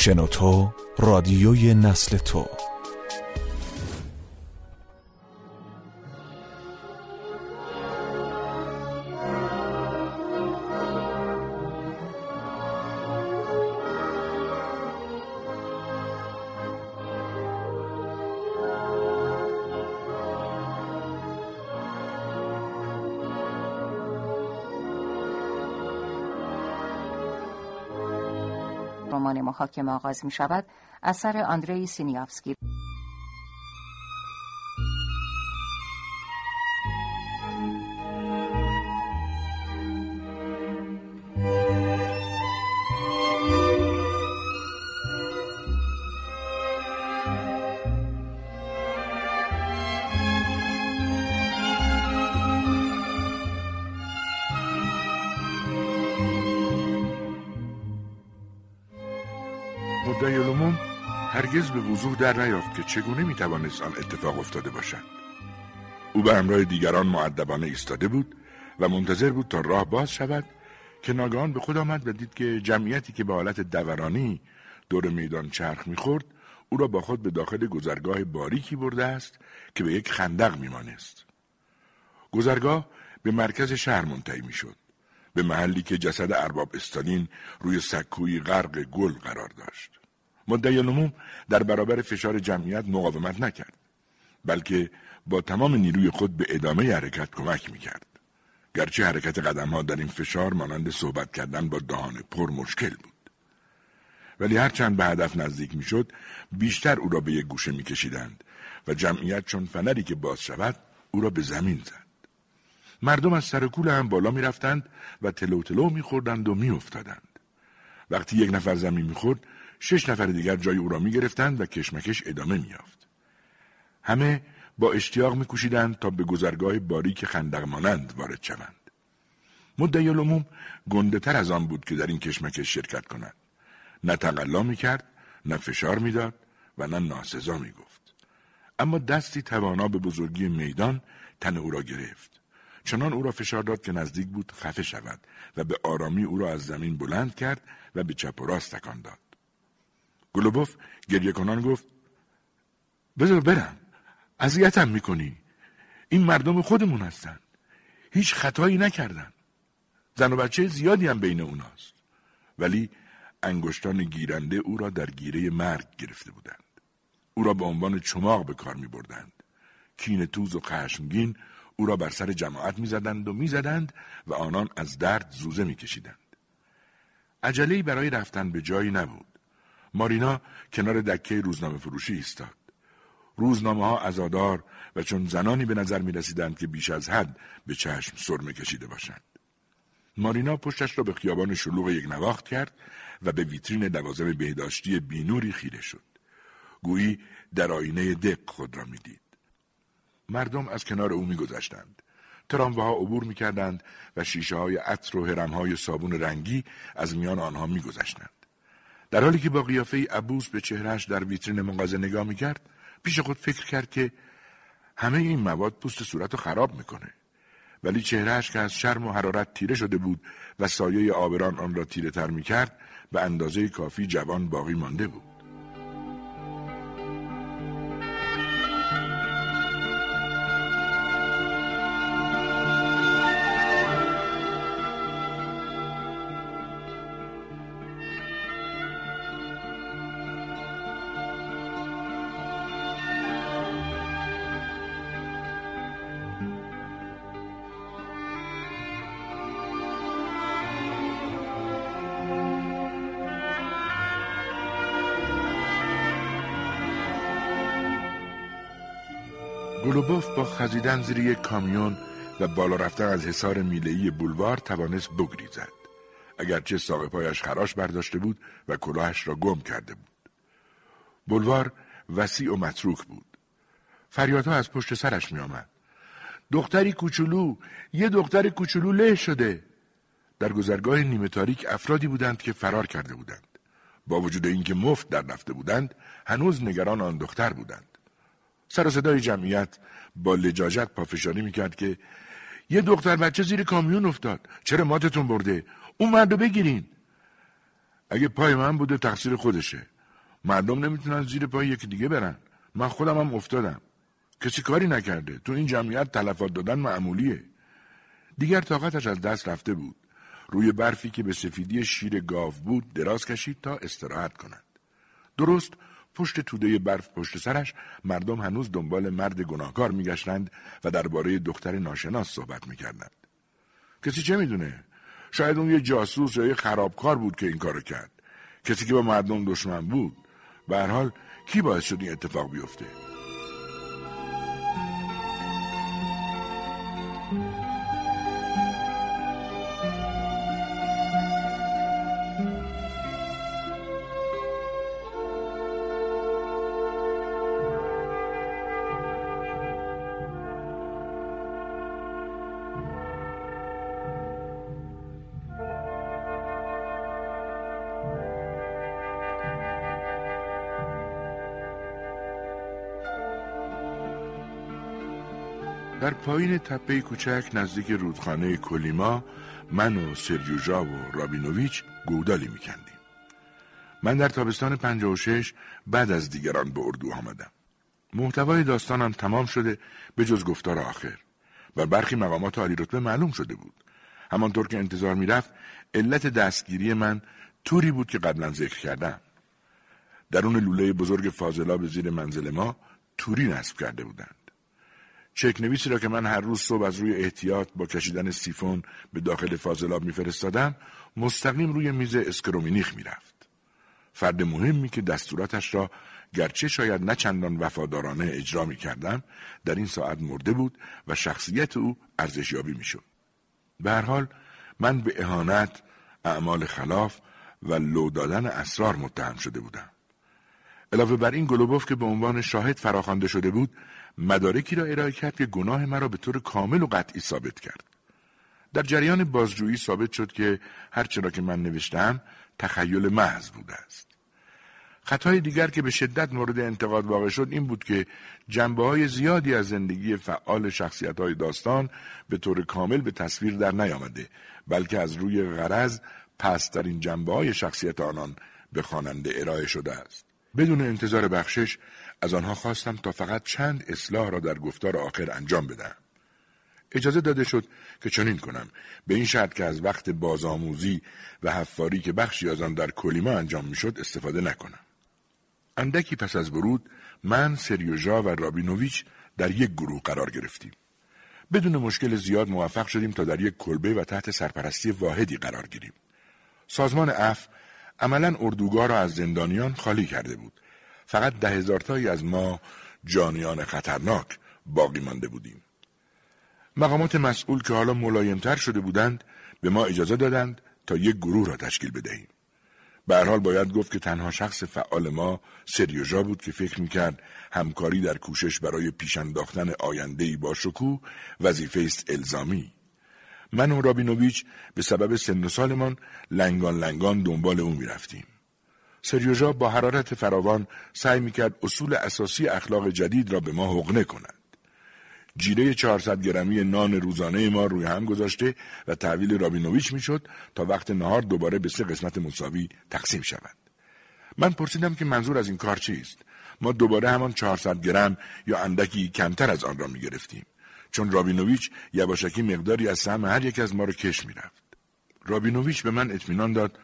شنوتو رادیوی نسل تو. رمان محاکمه آغاز می شود اثر آندری سینیافسکی مدعی العموم هرگز به وضوح در نیافت که چگونه می‌توانست آن اتفاق افتاده باشد. او به همراه دیگران معدبانه ایستاده بود و منتظر بود تا راه باز شود که ناگهان به خود آمد و دید که جمعیتی که به حالت دورانی دور میدان چرخ می‌خورد او را با خود به داخل گذرگاه باریکی برده است که به یک خندق میمانست. گذرگاه به مرکز شهر منتهی می‌شد به محلی که جسد ارباب استالین روی سکوی غرق گل قرار داشت. مدعی العموم در برابر فشار جمعیت مقاومت نکرد بلکه با تمام نیروی خود به ادامه حرکت کمک می‌کرد. گرچه حرکت قدمها در این فشار مانند صحبت کردن با دهان پر مشکل بود. ولی هرچند به هدف نزدیک می‌شد بیشتر او را به یک گوشه میکشیدند و جمعیت چون فنری که باز شود او را به زمین زد. مردم از سر کول هم بالا می‌رفتند و تلو تلو میخوردند و میافتادند. وقتی یک نفر زمین می‌خورد شش نفر دیگر جای او را می‌گرفتند و کشمکش ادامه میافت همه با اشتیاق میکوشیدند تا به گذرگاه باریک خندق مانند وارد شوند. مدعی العموم گنده تر از آن بود که در این کشمکش شرکت کند. نه تقلا می‌کرد نه فشار می‌داد و نه ناسزا می‌گفت. اما دستی توانا به بزرگی میدان تن او را گرفت. چنان او را فشار داد که نزدیک بود خفه شود و به آرامی او را از زمین بلند کرد و به چپ و راست تکان داد. گلوبوف گریه کنان گفت بذار برم اذیتم می‌کنی. این مردم خودمون هستن. هیچ خطایی نکردن. زن و بچه زیادی هم بین اوناست. ولی انگشتان گیرنده او را در گیره مرگ گرفته بودند. او را به عنوان چماق به کار می بردند کین توز و خشمگین او را بر سر جماعت می‌زدند و می‌زدند و آنان از درد زوزه میکشیدند. عجلهای برای رفتن به جایی نبود. مارینا کنار دکه روزنامه فروشی ایستاد روزنامه ها ازادار و چون زنانی به نظر می رسیدند که بیش از حد به چشم سرمه کشیده باشند. مارینا پشتش را به خیابان شلوغ یک نواخت کرد و به ویترین دوازم بهداشتی بینوری خیره شد. گویی در آینه دق خود را می‌دید. مردم از کنار او میگذشتند. ترامواها عبور می‌کردند و شیشه های عطر و هرم های صابون رنگی از میان آنها میگذشتند. در حالی که با قیافه عبوس به چهرهش در ویترین مغازه نگاه می‌کرد پیش خود فکر کرد که همه این مواد پوست صورت رو خراب می‌کنه. ولی چهرهش که از شرم و حرارت تیره شده بود و سایه آبران آن را تیره تر می‌کرد به اندازه کافی جوان باقی مانده بود. گلوبوف با خزیدن زیر یک کامیون و بالا رفتن از حصار میلهی بولوار توانست بگریزد. اگرچه ساق پایش خراش برداشته بود و کلاهش را گم کرده بود. بولوار وسیع و متروک بود. فریادها از پشت سرش می آمد. دختری کوچولو یه دختر کوچولو له شده. در گذرگاه نیمه تاریک افرادی بودند که فرار کرده بودند. با وجود اینکه مفت در رفته بودند هنوز نگران آن دختر بودند. سر صدای جمعیت با لجاجت پافشاری می‌کرد که یه دختر بچه زیر کامیون افتاد. چرا ماتتون برده؟ اون مرد بگیرین. اگه پای من بوده تقصیر خودشه. مردم نمی‌تونن زیر پای یکی دیگه برن. من خودم هم افتادم. کسی کاری نکرده. تو این جمعیت تلفات دادن معمولیه. دیگر طاقتش از دست رفته بود. روی برفی که به سفیدی شیر گاو بود دراز کشید تا استراحت کند. درست پشت توده برف پشت سرش مردم هنوز دنبال مرد گناهکار میگشتند و درباره دختر ناشناس صحبت می‌کردند. کسی چه می‌دونه؟ شاید اون یه جاسوس یا یه خرابکار بود که این کارو کرد. کسی که با مردم دشمن بود. به حال کی باعث شد این اتفاق بیفته؟ در پایین تپه کوچک نزدیک رودخانه کلیما من و سریوژا و رابینوویچ گودالی میکندیم. من در تابستان 56 بعد از دیگران به اردو آمدم. محتوای داستانم تمام شده به جز گفتار آخر و برخی مقامات عالی رتبه معلوم شده بود. همانطور که انتظار می‌رفت علت دستگیری من توری بود که قبلا ذکر کردم. درون لوله بزرگ فاضلاب زیر منزل ما توری نصب کرده بودند. چک نویسی را که من هر روز صبح از روی احتیاط با کشیدن سیفون به داخل فاضلاب میفرستادم مستقیم روی میز اسکرومینیخ می‌رفت فرد مهمی که دستوراتش را گرچه شاید نه چندان وفادارانه اجرا می کردم در این ساعت مرده بود و شخصیت او ارزشیابی می شد. به هر حال من به اهانت، اعمال خلاف و لو دادن اسرار متهم شده بودم. علاوه بر این گلوبوف که به عنوان شاهد فراخوانده شده بود مدارکی را ارائه کرد که گناه مرا به طور کامل و قطعی ثابت کرد. در جریان بازجویی ثابت شد که هرچرا که من نوشتم تخیل محض بوده است. خطای دیگر که به شدت مورد انتقاد واقع شد این بود که جنبه های زیادی از زندگی فعال شخصیت های داستان به طور کامل به تصویر در نیامده بلکه از روی غرض پسترین جنبه های شخصیت آنان به خواننده ارائه شده است. بدون انتظار بخشش از آنها خواستم تا فقط چند اصلاح را در گفتار آخر انجام بدم. اجازه داده شد که چنین کنم به این شرط که از وقت بازآموزی و حفاری که بخشی از آن در کلیما انجام می‌شد استفاده نکنم. اندکی پس از ورود من سریوژا و رابینوویچ در یک گروه قرار گرفتیم. بدون مشکل زیاد موفق شدیم تا در یک کلبه و تحت سرپرستی واحدی قرار گیریم. سازمان اف عملا اردوگاه را از زندانیان خالی کرده بود فقط ده هزار تایی از ما جانیان خطرناک باقی مانده بودیم. مقامات مسئول که حالا ملایمتر شده بودند به ما اجازه دادند تا یک گروه را تشکیل بدهیم. به حال باید گفت که تنها شخص فعال ما سریوژا بود که فکر می‌کرد همکاری در کوشش برای پیش انداختن آیندهی با شکوه وظیفه است الزامی. من و رابینوویچ به سبب سن و سالمان لنگان لنگان دنبال او می‌رفتیم. سریوژا با حرارت فراوان سعی می‌کرد اصول اساسی اخلاق جدید را به ما حقنه کند. جیره 400 گرمی نان روزانه ما روی هم گذاشته و تحویل رابینوویچ می‌شد تا وقت نهار دوباره به سه قسمت مساوی تقسیم شود. من پرسیدم که منظور از این کار چیست؟ ما دوباره همان 400 گرم یا اندکی کمتر از آن را می گرفتیم. چون رابینوویچ یواشکی مقداری از سهم هر یک از ما را کش می‌رفت. رابینوویچ به من اطمینان داد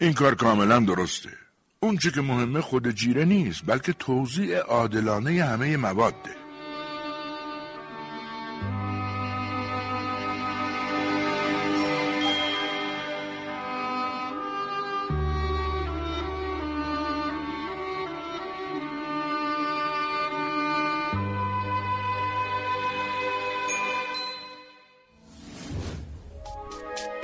این کار کاملا درسته. اون چه که مهمه خود جیره نیست بلکه توضیع عادلانه همه مواده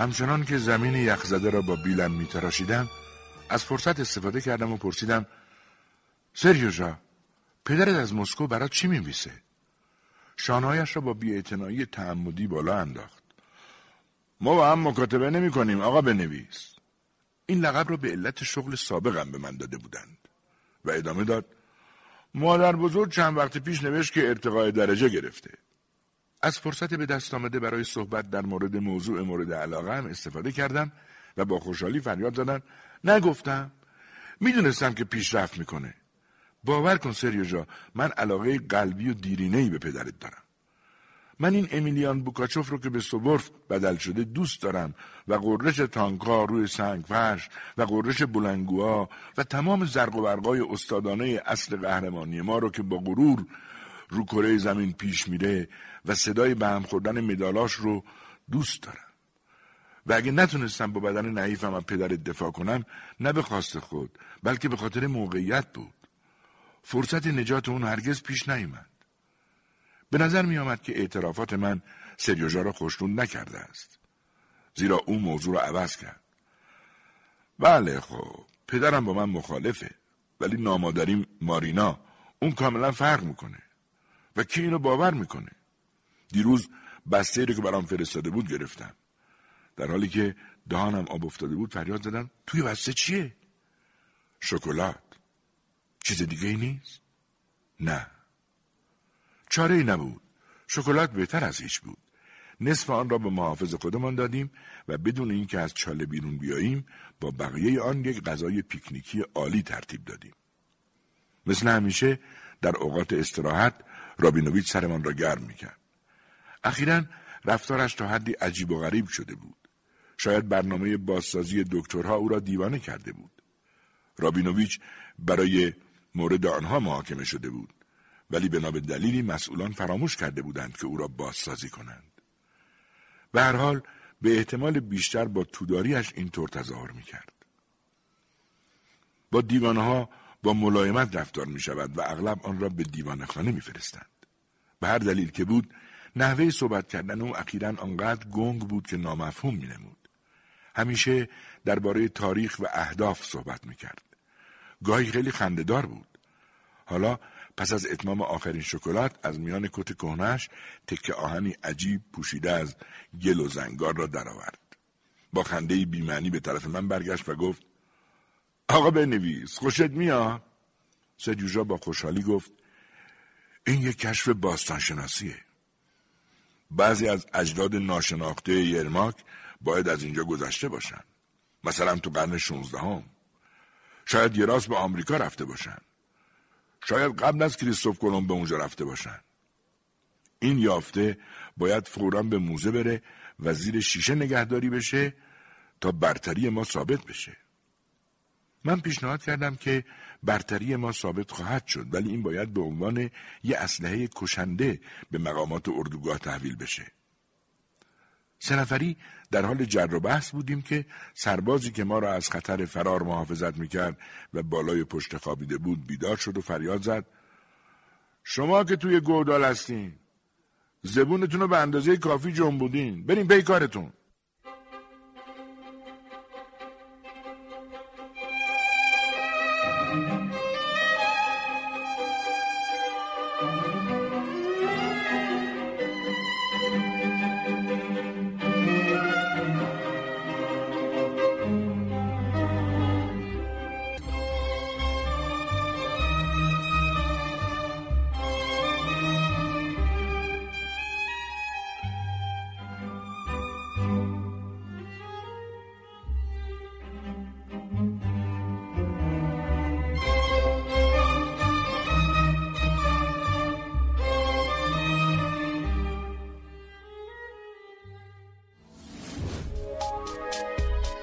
همچنان که زمین یخزده را با بیلم میتراشیدم از فرصت استفاده کردم و پرسیدم سریوژا پدرت از مسکو برات چی میویسه؟ شانهایش را با بیاعتنایی تعمدی بالا انداخت. ما با هم مکاتبه نمی کنیم آقا بنویس. این لقب را به علت شغل سابقم به من داده بودند و ادامه داد مادر بزرگ چند وقت پیش نوشت که ارتقای درجه گرفته. از فرصت به دست آمده برای صحبت در مورد موضوع مورد علاقه هم استفاده کردم و با خوشحالی فریاد زدن نگفتم. می‌دونستم که پیشرفت می‌کنه. باور کن سریو جا من علاقه قلبی و دیرینهی به پدرت دارم. من این امیلیان بوکاچوف رو که به سوبرف بدل شده دوست دارم و قررش تانکا روی سنگ فرش و قررش بلنگوها و تمام زرق و برقای استادانه اصل قهرمانی ما رو که با غرور رو کره زمین پیش میره و صدای به هم خوردن مدالاش رو دوست دارم. و اگه نتونستم با بدن نحیفم از پدرت دفاع کنم نه به خواست خود بلکه به خاطر موقعیت بود. فرصت نجات اون هرگز پیش نیامد به نظر می آمد که اعترافات من سریوژا را خوشنود نکرده است. زیرا او موضوع را عوض کرد. بله خب پدرم با من مخالفه ولی نامادریم مارینا اون کاملا فرق می‌کنه. و کی اینو باور می‌کنه؟ دیروز بسته رو که برام فرستاده بود گرفتم. در حالی که دهانم آب افتاده بود فریاد زدم توی بسته چیه؟ شکلات. چیز دیگه ای نیست؟ نه. چاره ای نبود. شکلات بهتر از هیچ بود. نصف آن را به محافظ خودمان دادیم و بدون اینکه از چاله بیرون بیاییم با بقیه آن یک غذای پیکنیکی عالی ترتیب دادیم. مثل همیشه در اوقات استراحت رابینوویچ سرمان را گرم می‌کرد. اخیرا رفتارش تا حدی عجیب و غریب شده بود. شاید برنامه بازسازی دکترها او را دیوانه کرده بود. رابینوویچ برای مورد آنها محاکمه شده بود. ولی بنا به دلیلی مسئولان فراموش کرده بودند که او را بازسازی کنند. به هر حال به احتمال بیشتر با توداریش اینطور تظاهر می کرد. با دیوانه ها با ملایمت رفتار می شود و اغلب آن را به دیوانه خانه می فرستند. به هر دلیل که بود نحوه صحبت کردن او اخیرا آنقدر گنگ بود که نامفهوم می نمود. همیشه درباره تاریخ و اهداف صحبت می کرد. گاهی خیلی خندهدار بود. حالا پس از اتمام آخرین شکلات از میان کت کهنش تکه آهنی عجیب پوشیده از گل و زنگار را درآورد. با خنده بیمعنی به طرف من برگشت و گفت آقا بنویس. خوشت میاد؟ سجوژا با خوشحالی گفت این یک کشف باستانشناسیه. بعضی از اجداد ناشناخته یرماک باید از اینجا گذشته باشن. مثلا تو قرن 16 هم. شاید یه راست به آمریکا رفته باشن. شاید قبل از کریستوف کلمب به اونجا رفته باشن. این یافته باید فورا به موزه بره و زیر شیشه نگهداری بشه تا برتری ما ثابت بشه. من پیشنهاد کردم که برتری ما ثابت خواهد شد ولی این باید به عنوان یه اسلحه کشنده به مقامات اردوگاه تحویل بشه. سه در حال جر و بحث بودیم که سربازی که ما را از خطر فرار محافظت می‌کرد و بالای پشت خوابیده بود بیدار شد و فریاد زد. شما که توی گودال هستین زبونتون رو به اندازه کافی جنبودین بریم پی کارتون.